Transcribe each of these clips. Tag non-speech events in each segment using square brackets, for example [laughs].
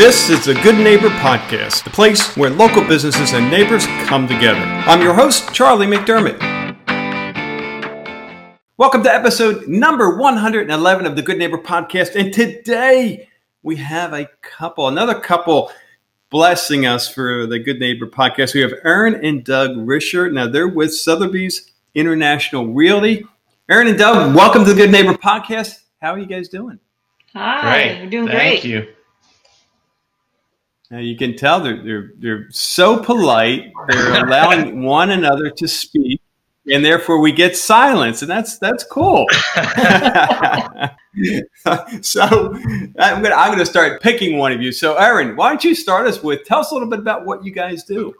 This is the Good Neighbor Podcast, the place where local businesses and neighbors come together. I'm your host, Charlie McDermott. Welcome to episode number 111 of the Good Neighbor Podcast. And today we have a couple, another couple blessing us for the Good Neighbor Podcast. We have Aaron and Doug Risher. Now they're with Sotheby's International Realty. Aaron and Doug, welcome to the Good Neighbor Podcast. How are you guys doing? Hi, Great. we're doing Thank great. Thank you. Now you can tell they're they're they're so polite. They're [laughs] allowing one another to speak, and therefore we get silence, and that's that's cool. [laughs] so I'm gonna I'm gonna start picking one of you. So Aaron, why don't you start us with tell us a little bit about what you guys do?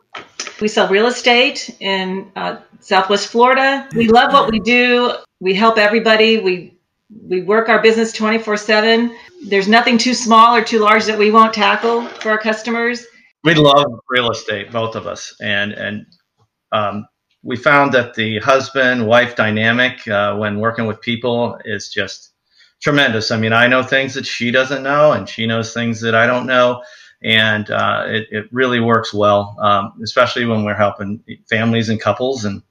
We sell real estate in uh, Southwest Florida. We love what we do. We help everybody. We we work our business 24 7. There's nothing too small or too large that we won't tackle for our customers. We love real estate, both of us, and and um, we found that the husband wife dynamic uh, when working with people is just tremendous. I mean, I know things that she doesn't know, and she knows things that I don't know, and uh, it it really works well, um, especially when we're helping families and couples, and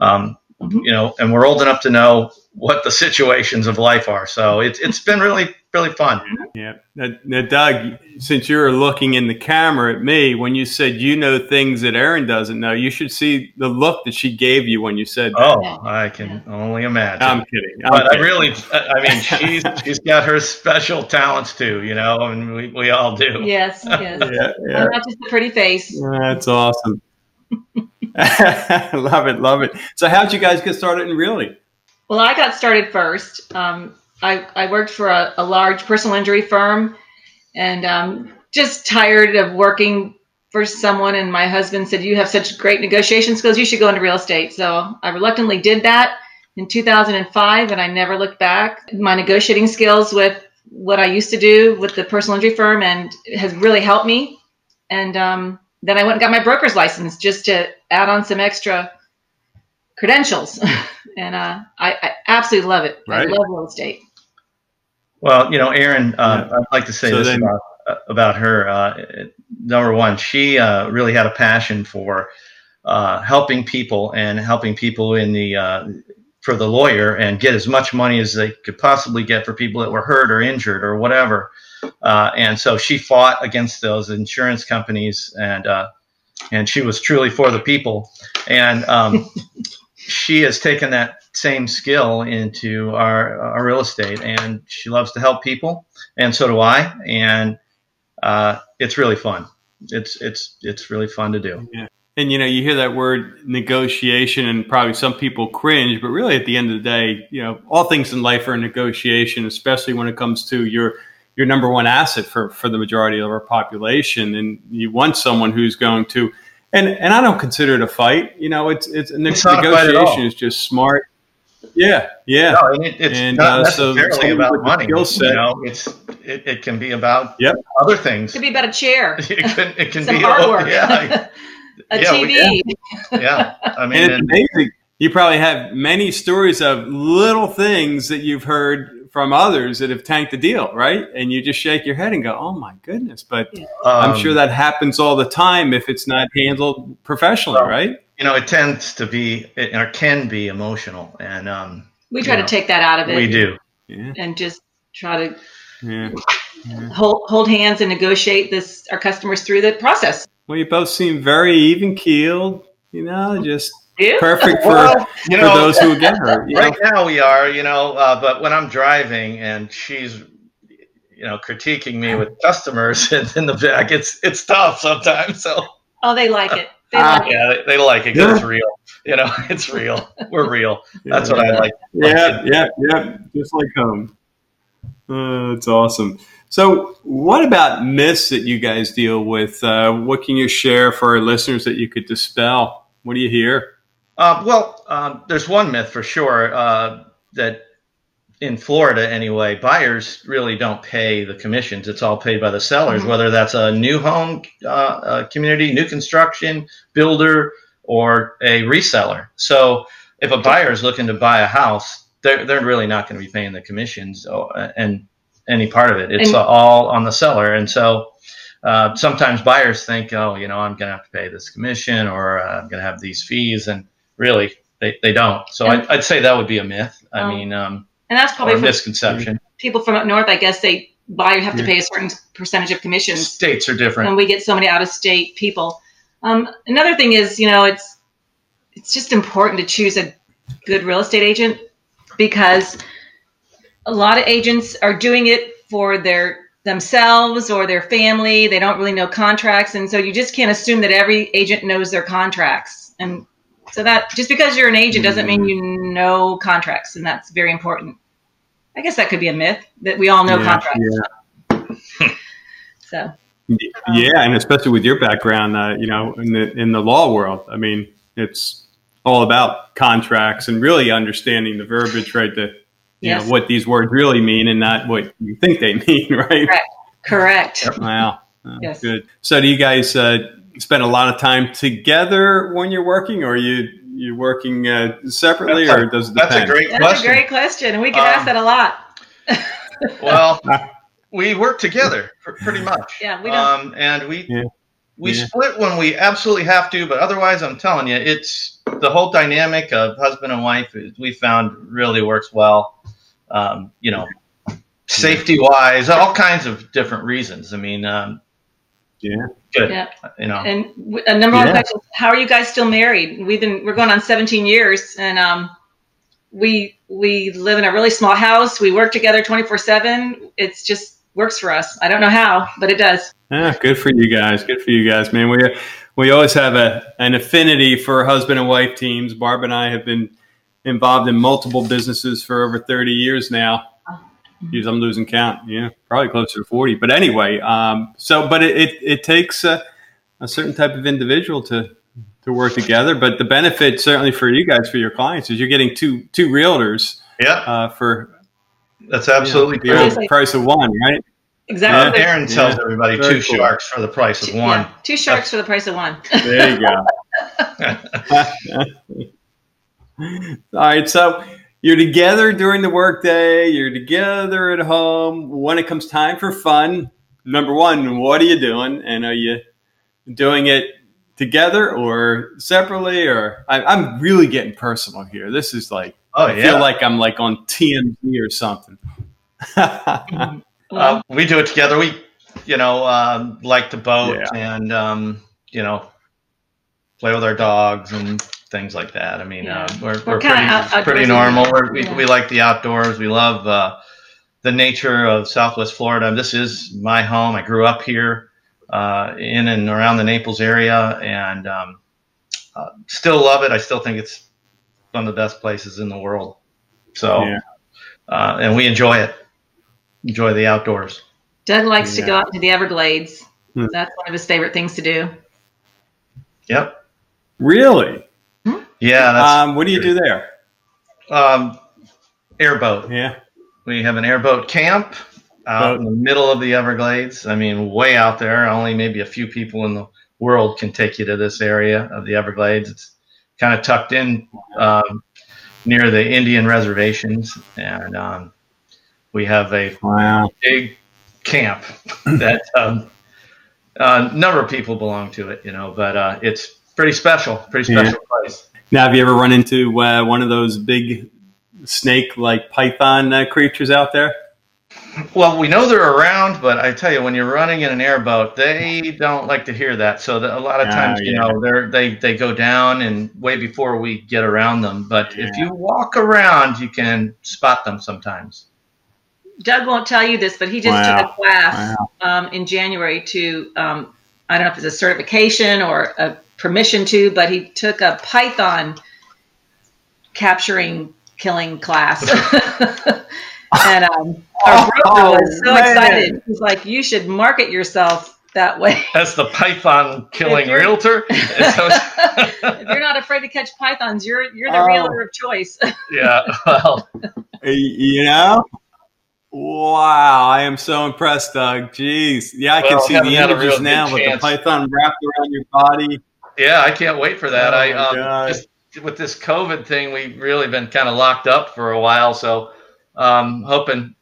um, Mhm. you know, and we're old enough to know what the situations of life are. So it's it's been really really fun. Yeah. Now, now, Doug, since you're looking in the camera at me, when you said you know things that Aaron doesn't know, you should see the look that she gave you when you said that. Oh, I can only imagine. I'm kidding. I'm but I really, I mean, [laughs] she's she's got her special talents too, you know, and we, we all do. Yes, yes. yeah, yeah. I'm not just a pretty face. That's awesome. [laughs] love it, love it. So, how'd you guys get started in realty? Well, I got started first. Um, I, I worked for a, a large personal injury firm and um, just tired of working for someone. And my husband said, You have such great negotiation skills, you should go into real estate. So I reluctantly did that in 2005, and I never looked back. My negotiating skills with what I used to do with the personal injury firm and has really helped me. And um, then I went and got my broker's license just to add on some extra credentials. [laughs] and uh, I, I absolutely love it. Right. I love real estate. Well, you know, Erin, uh, Yeah. I'd like to say So this then- about, uh, about her. Uh, number one, she uh, really had a passion for uh, helping people and helping people in the uh, for the lawyer and get as much money as they could possibly get for people that were hurt or injured or whatever. Uh, and so she fought against those insurance companies and uh, and she was truly for the people. And um, [laughs] she has taken that same skill into our, our real estate and she loves to help people and so do I. And uh, it's really fun. It's it's it's really fun to do. And you know, you hear that word negotiation, and probably some people cringe, but really, at the end of the day, you know, all things in life are a negotiation, especially when it comes to your your number one asset for for the majority of our population. And you want someone who's going to, and and I don't consider it a fight. You know, it's it's, It's not a fight at all. negotiation is just smart. Yeah, yeah. no, and it, it's And, not uh, necessarily someone about money set- you know it's it, it can be about Yep. other things It Could be about a chair, [laughs] it can it can some be artwork, yeah [laughs] a Yeah, we- TV. yeah I mean and it's and- amazing. You probably have many stories of little things that you've heard from others that have tanked the deal, right? And you just shake your head and go, "Oh my goodness!" But I'm um, sure that happens all the time if it's not handled professionally, Well, right? you know it tends to be it, or can be emotional and um We try Yeah. to take that out of it we do Yeah, and just try to yeah. hold hold hands and negotiate this our customers through the process. Well, you both seem very even keeled. You know, just Yeah. Perfect for Well, you for know, those who get [laughs] her. you know? right now we are, you know, uh, but when I'm driving and she's, you know, critiquing me with customers [laughs] in, in the back, it's it's tough sometimes. So Oh, they like it. They Ah, like it. yeah, they, they like it 'cause it's real. You know, [laughs] it's real. We're real. That's what I like. Yeah, yeah, yeah. Just like home. Uh, that's awesome. So, what about myths that you guys deal with? Uh, what can you share for our listeners that you could dispel? What do you hear? Uh, well, um, there's one myth for sure uh, that in Florida, anyway, buyers really don't pay the commissions. It's all paid by the sellers, Mhm. whether that's a new home uh, uh, community, new construction, builder, or a reseller. So if a buyer is looking to buy a house, they're, they're really not going to be paying the commissions or, and any part of it. It's And- all on the seller. And so uh, sometimes buyers think, oh, you know, I'm going to have to pay this commission or uh, I'm going to have these fees, and really they, they don't. So And- I'd, I'd say that would be a myth. I mean, um, And that's probably a misconception. people from up north. I guess they buy have to pay a certain percentage of commissions. States are different. and we get so many out of state people. Um, another thing is, you know, it's it's just important to choose a good real estate agent because a lot of agents are doing it for their themselves or their family. They don't really know contracts, and so you just can't assume that every agent knows their contracts. And so that just because you're an agent doesn't mean you know contracts, and that's very important. I guess that could be a myth that we all know Yeah, contracts. yeah. [laughs] So Yeah, and especially with your background, uh, you know, in the in the law world, I mean, it's all about contracts and really understanding the verbiage, right? The you Yes. know what these words really mean and not what you think they [laughs] mean, right? correct. Wow, Uh, Yes. good. So, do you guys uh, spend a lot of time together when you're working, or you you're working uh, separately, That's a- or does it That's a depend? great That's question. a great question, we get Um, asked that a lot. [laughs] well, [laughs] we work together pr- pretty much. Yeah, we don't- Um, and we Yeah. we Yeah. split when we absolutely have to, but otherwise, I'm telling you, it's the whole dynamic of husband and wife. is- We found really works well. Um, you know, safety wise, all kinds of different reasons. I mean, um, Yeah. good. Yeah. You know, And w- a number one Yeah. question: How are you guys still married? We've been we're going on 17 years, and um, we we live in a really small house. We work together 24 seven. It's just works for us. I don't know how, but it does. Yeah, good for you guys. Good for you guys, man. We we always have a an affinity for husband and wife teams. Barb and I have been involved in multiple businesses for over thirty years now. Geez, I'm losing count. Yeah, probably closer to forty. But anyway, um, so but it it, it takes a, a certain type of individual to to work together. But the benefit certainly for you guys for your clients is you're getting two two realtors yeah, uh, for that's absolutely you know, true. the price of one, right? Exactly. Uh, Aaron tells Yeah. everybody Very two cool. sharks for the price of Two- one. yeah, two sharks for the price of one. [laughs] There you go. [laughs] [laughs] All right, so you're together during the workday, you're together at home. When it comes time for fun, number one, what are you doing? And are you doing it together or separately? Or I, I'm really getting personal here. This is like Oh I yeah, feel like I'm like on TMZ or something. [laughs] Uh, we do it together. We, you know, um, like to boat Yeah. and, um, you know, play with our dogs and things like that. I mean, Yeah. uh, we're, We're we're, pretty, out- pretty normal. We're, we, Yeah. we like the outdoors. We love uh, the nature of Southwest Florida. This is my home. I grew up here uh, in and around the Naples area and um, uh, still love it. I still think it's one of the best places in the world. So, Yeah. uh, and we enjoy it. Enjoy the outdoors. Doug likes to go out to the Everglades. Hmm. That's one of his favorite things to do. Yep. really? Yeah. That's, Um, what do you do there? um, airboat. Yeah. We have an airboat camp out Boat. in the middle of the Everglades. I mean, way out there. Only maybe a few people in the world can take you to this area of the Everglades. It's kind of tucked in um, near the Indian reservations, and um, we have a Wow. big camp [clears throat] that um, a number of people belong to it. You know, but uh, it's pretty special. Pretty Yeah. special place. Now, have you ever run into uh, one of those big snake-like python uh, creatures out there? Well, we know they're around, but I tell you, when you're running in an airboat, they don't like to hear that. So that a lot of Ah, times, you yeah. know, they're they they go down and way before we get around them. But if you walk around, you can spot them sometimes. Doug won't tell you this, but he just Wow. took a class Wow. um, in January to, um, I don't know if it's a certification or a permission to, but he took a Python capturing, killing class. [laughs] and um, our broker was so Oh, man. excited. He's like, you should market yourself that way. [laughs] That's the python killing If realtor. [laughs] If you're not afraid to catch pythons, you're you're the Oh. realtor of choice. yeah. Well, You know? Wow, I am so impressed, Doug. Jeez. Yeah, I can see the images now good with the python wrapped around your body. Yeah, I can't wait for that. Oh, I um, just with this COVID thing, we've really been kind of locked up for a while. So, um, hoping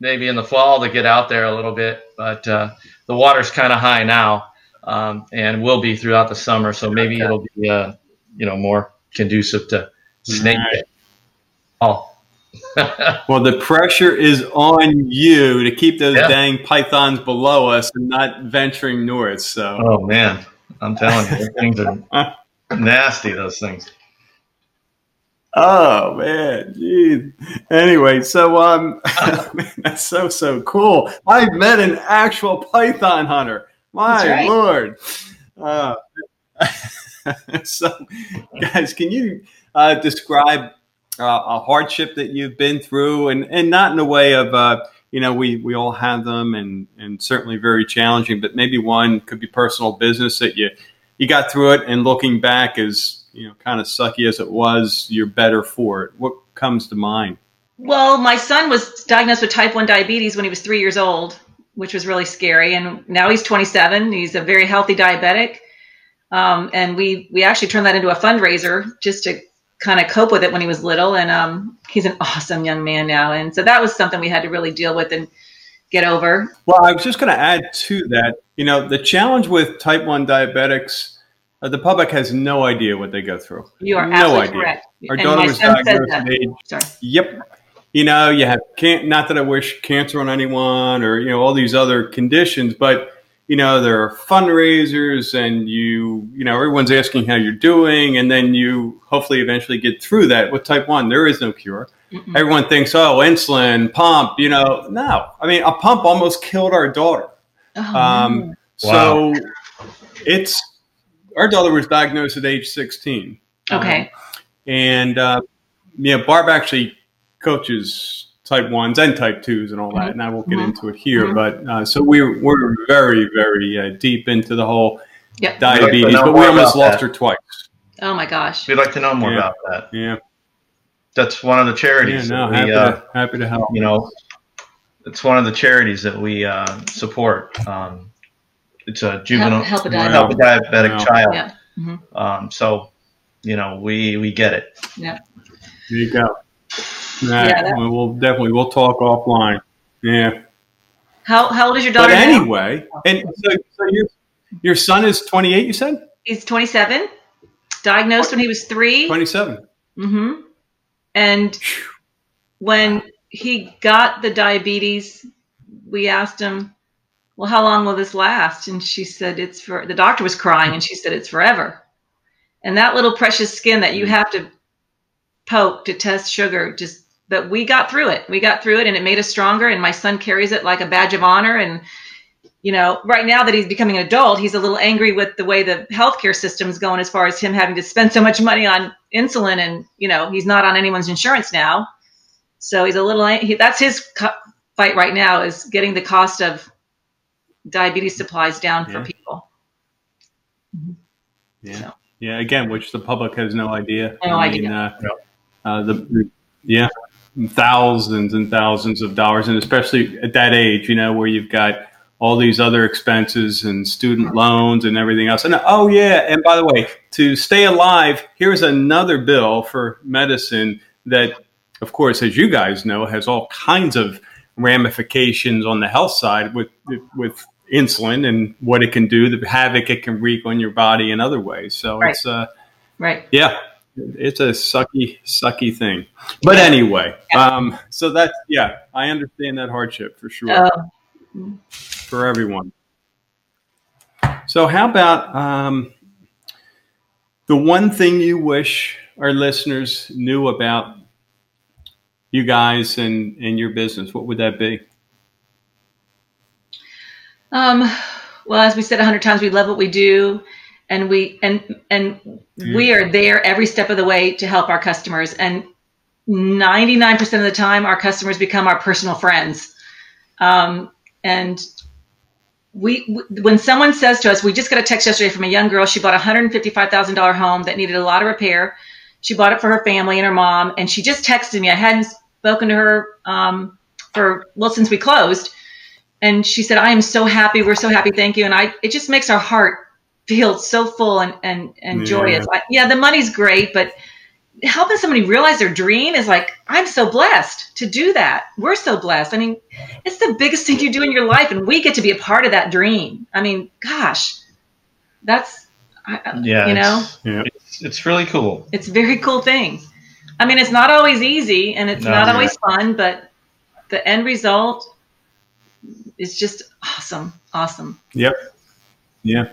maybe in the fall to get out there a little bit. But uh, the water's kind of high now, um, and will be throughout the summer. So maybe Okay. it'll be, uh, you know, more conducive to snake. Right. Oh, [laughs] Well, the pressure is on you to keep those Yeah. dang pythons below us and not venturing north. So, oh man, I'm telling you, things are [laughs] nasty. Those things. oh man, geez. Anyway, so um, [laughs] man, that's so so cool. I met an actual python hunter. My right. lord. Uh, [laughs] so, guys, can you uh, describe uh, a hardship that you've been through, and and not in a way of uh, you know we we all have them, and and certainly very challenging, but maybe one could be personal business that you you got through it, and looking back as you know kind of sucky as it was, you're better for it. What comes to mind? Well, my son was diagnosed with type 1 diabetes when he was three years old, which was really scary. And now he's 27. He's a very healthy diabetic. Um, and we, we actually turned that into a fundraiser just to kind of cope with it when he was little. And um, he's an awesome young man now. And so that was something we had to really deal with and get over. Well, I was just going to add to that. You know, the challenge with type one diabetics, uh, the public has no idea what they go through. You are no absolutely idea. correct. Our and daughter was diagnosed at age Sorry. Yep. You know, you have can't not that I wish cancer on anyone or you know all these other conditions, but you know there are fundraisers and you you know everyone's asking how you're doing, and then you hopefully eventually get through that. With type one, there is no cure. Mm-mm. Everyone thinks, oh, insulin, pump. You know, no. I mean, a pump almost killed our daughter. Oh, Um, no. So it's our daughter was diagnosed at age 16. okay. And uh, yeah, Barb actually coaches type ones and type twos and all that, and I won't get Mhm. into it here. Mhm. But uh, so we're we're very very uh, deep into the whole Yep. diabetes, know but we almost lost that. her twice. Oh my gosh. We'd like to know more Yeah. about that. Yeah, That's one of the yeah, charities. no, that happy, we, uh, to, happy to help. you know, it's one of the charities that we uh, support. Um, it's a juvenile Help, help a diabetic. help a diabetic Wow. child. Yeah. Mhm. Um, so, you know, we we get it. Yeah. There you go. Right, Yeah, that- well, definitely we'll talk offline. Yeah, How, how old is your but daughter now? anyway, and so, so your your son is 28. You said He's 27, diagnosed when he was three. 27. Mm-hmm. And when he got the diabetes, we asked him, "Well, how long will this last?" And she said, "It's for." The doctor was crying, and she said, "It's forever." And that little precious skin that you have to poke to test sugar, just. But we got through it. We got through it, and it made us stronger. And my son carries it like a badge of honor. And you know, right now that he's becoming an adult, he's a little angry with the way the healthcare system's going as far as him having to spend so much money on insulin and, you know, he's not on anyone's insurance now. So he's a little, he, that's his co- fight right now is getting the cost of diabetes supplies down for Yeah. people. Yeah. So. Yeah. Again, which the public has no idea. No I idea. Mean, uh, uh, the, the yeah, thousands and thousands of dollars, and especially at that age, you know, where you've got all these other expenses and student loans and everything else. And oh yeah, and by the way, to stay alive, here's another bill for medicine that, of course, as you guys know, has all kinds of ramifications on the health side with with insulin and what it can do, the havoc it can wreak on your body in other ways. So Right. it's uh Right. yeah, it's a sucky, sucky thing. But Yeah. anyway, um, so that's yeah, I understand that hardship for sure Uh, for everyone. So, how about um, the one thing you wish our listeners knew about you guys and, and your business? What would that be? Um, well, as we said a hundred times, we love what we do, and we and and we are there every step of the way to help our customers. And ninety nine percent of the time, our customers become our personal friends. Um, and we, when someone says to us, we just got a text yesterday from a young girl. She bought a hundred fifty five thousand dollar home that needed a lot of repair. She bought it for her family and her mom, and she just texted me. I hadn't spoken to her um, for well since we closed and she said, "I am so happy. We're so happy. Thank you." And I, it just makes our heart feel so full and and and Yeah. joyous. I, yeah, the money's great, but helping somebody realize their dream is like i'm so blessed to do that. We're so blessed. I mean it's the biggest thing you do in your life and we get to be a part of that dream. I mean gosh that's yeah you know? It's, yeah. it's, it's really cool. It's a very cool thing. I mean it's not always easy and it's no, not yeah. always fun but the end result is just awesome. Awesome. Yep. Yeah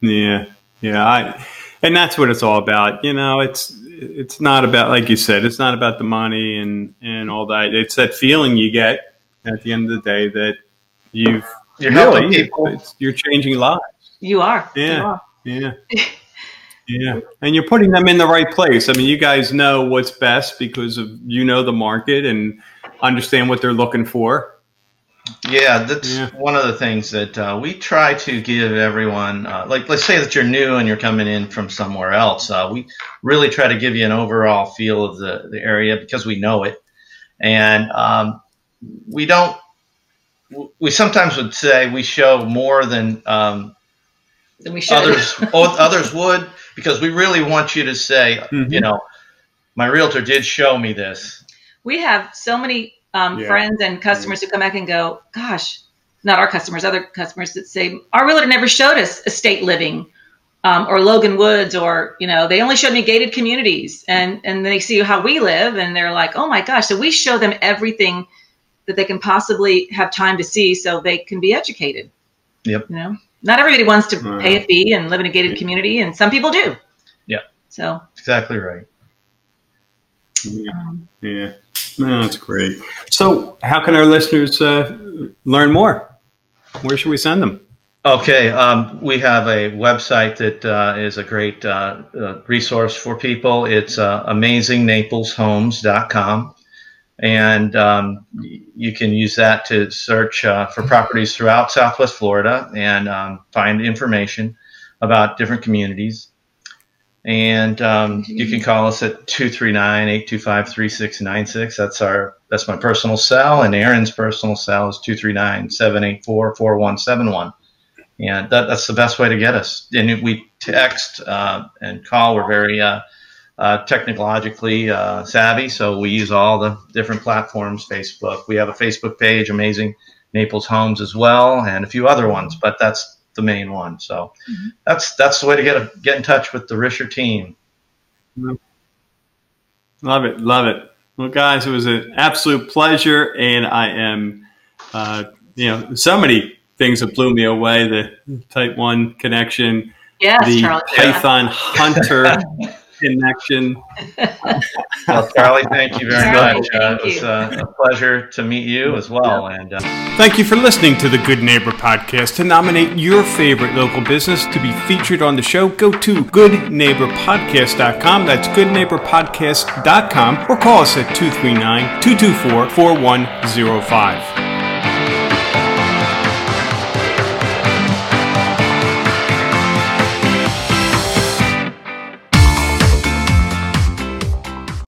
yeah yeah i and that's what it's all about you know it's it's not about like you said it's not about the money and and all that it's that feeling you get at the end of the day that you've you're really people. you're changing lives. You are. Yeah you are. yeah. [laughs] Yeah and you're putting them in the right place. I mean you guys know what's best because of you know the market and understand what they're looking for yeah, that's yeah. one of the things that uh, we try to give everyone. Uh, like, let's say that you're new and you're coming in from somewhere else. Uh, we really try to give you an overall feel of the, the area because we know it. And um, we don't, we sometimes would say we show more than, um, than we should. Others, others would because we really want you to say, mm-hmm. you know, my realtor did show me this. We have so many um, yeah. friends and customers who come back and go, gosh, not our customers, other customers that say, our realtor never showed us estate living um, or Logan Woods, or, you know, they only showed me gated communities. And, and they see how we live and they're like, oh my gosh. So we show them everything that they can possibly have time to see so they can be educated. Yep. You know, not everybody wants to pay a fee and live in a gated community, and some people do. Yeah. So exactly right. Yeah. Um, yeah. No, that's great. So, how can our listeners uh, learn more? Where should we send them? Okay, um, we have a website that uh, is a great uh, uh resource for people. It's uh, amazingnaples.homes.com. And um, you can use that to search uh, for properties throughout Southwest Florida and um, find information about different communities. And um, you can call us at 239-825-3696. That's our that's my personal cell, and Aaron's personal cell is 239-784-4171. And that, that's the best way to get us. And we text uh, and call. We're very uh, uh, technologically uh, savvy, so we use all the different platforms. Facebook. We have a Facebook page, Amazing Naples Homes, as well, and a few other ones. But that's the main one. So mm-hmm. that's that's the way to get a, get in touch with the Risher team. Love it, love it. Well, guys, it was an absolute pleasure, and I am, uh, you know, so many things that blew me away. The Type One connection, yes, the Charlie, Python yeah. Hunter. [laughs] connection. [laughs] well, Charlie, thank you very Charlie, much. Uh, it was uh, a pleasure to meet you as well. And uh, thank you for listening to the Good Neighbor podcast. To nominate your favorite local business to be featured on the show, go to goodneighborpodcast.com. That's goodneighborpodcast.com or call us at 239 224 4105.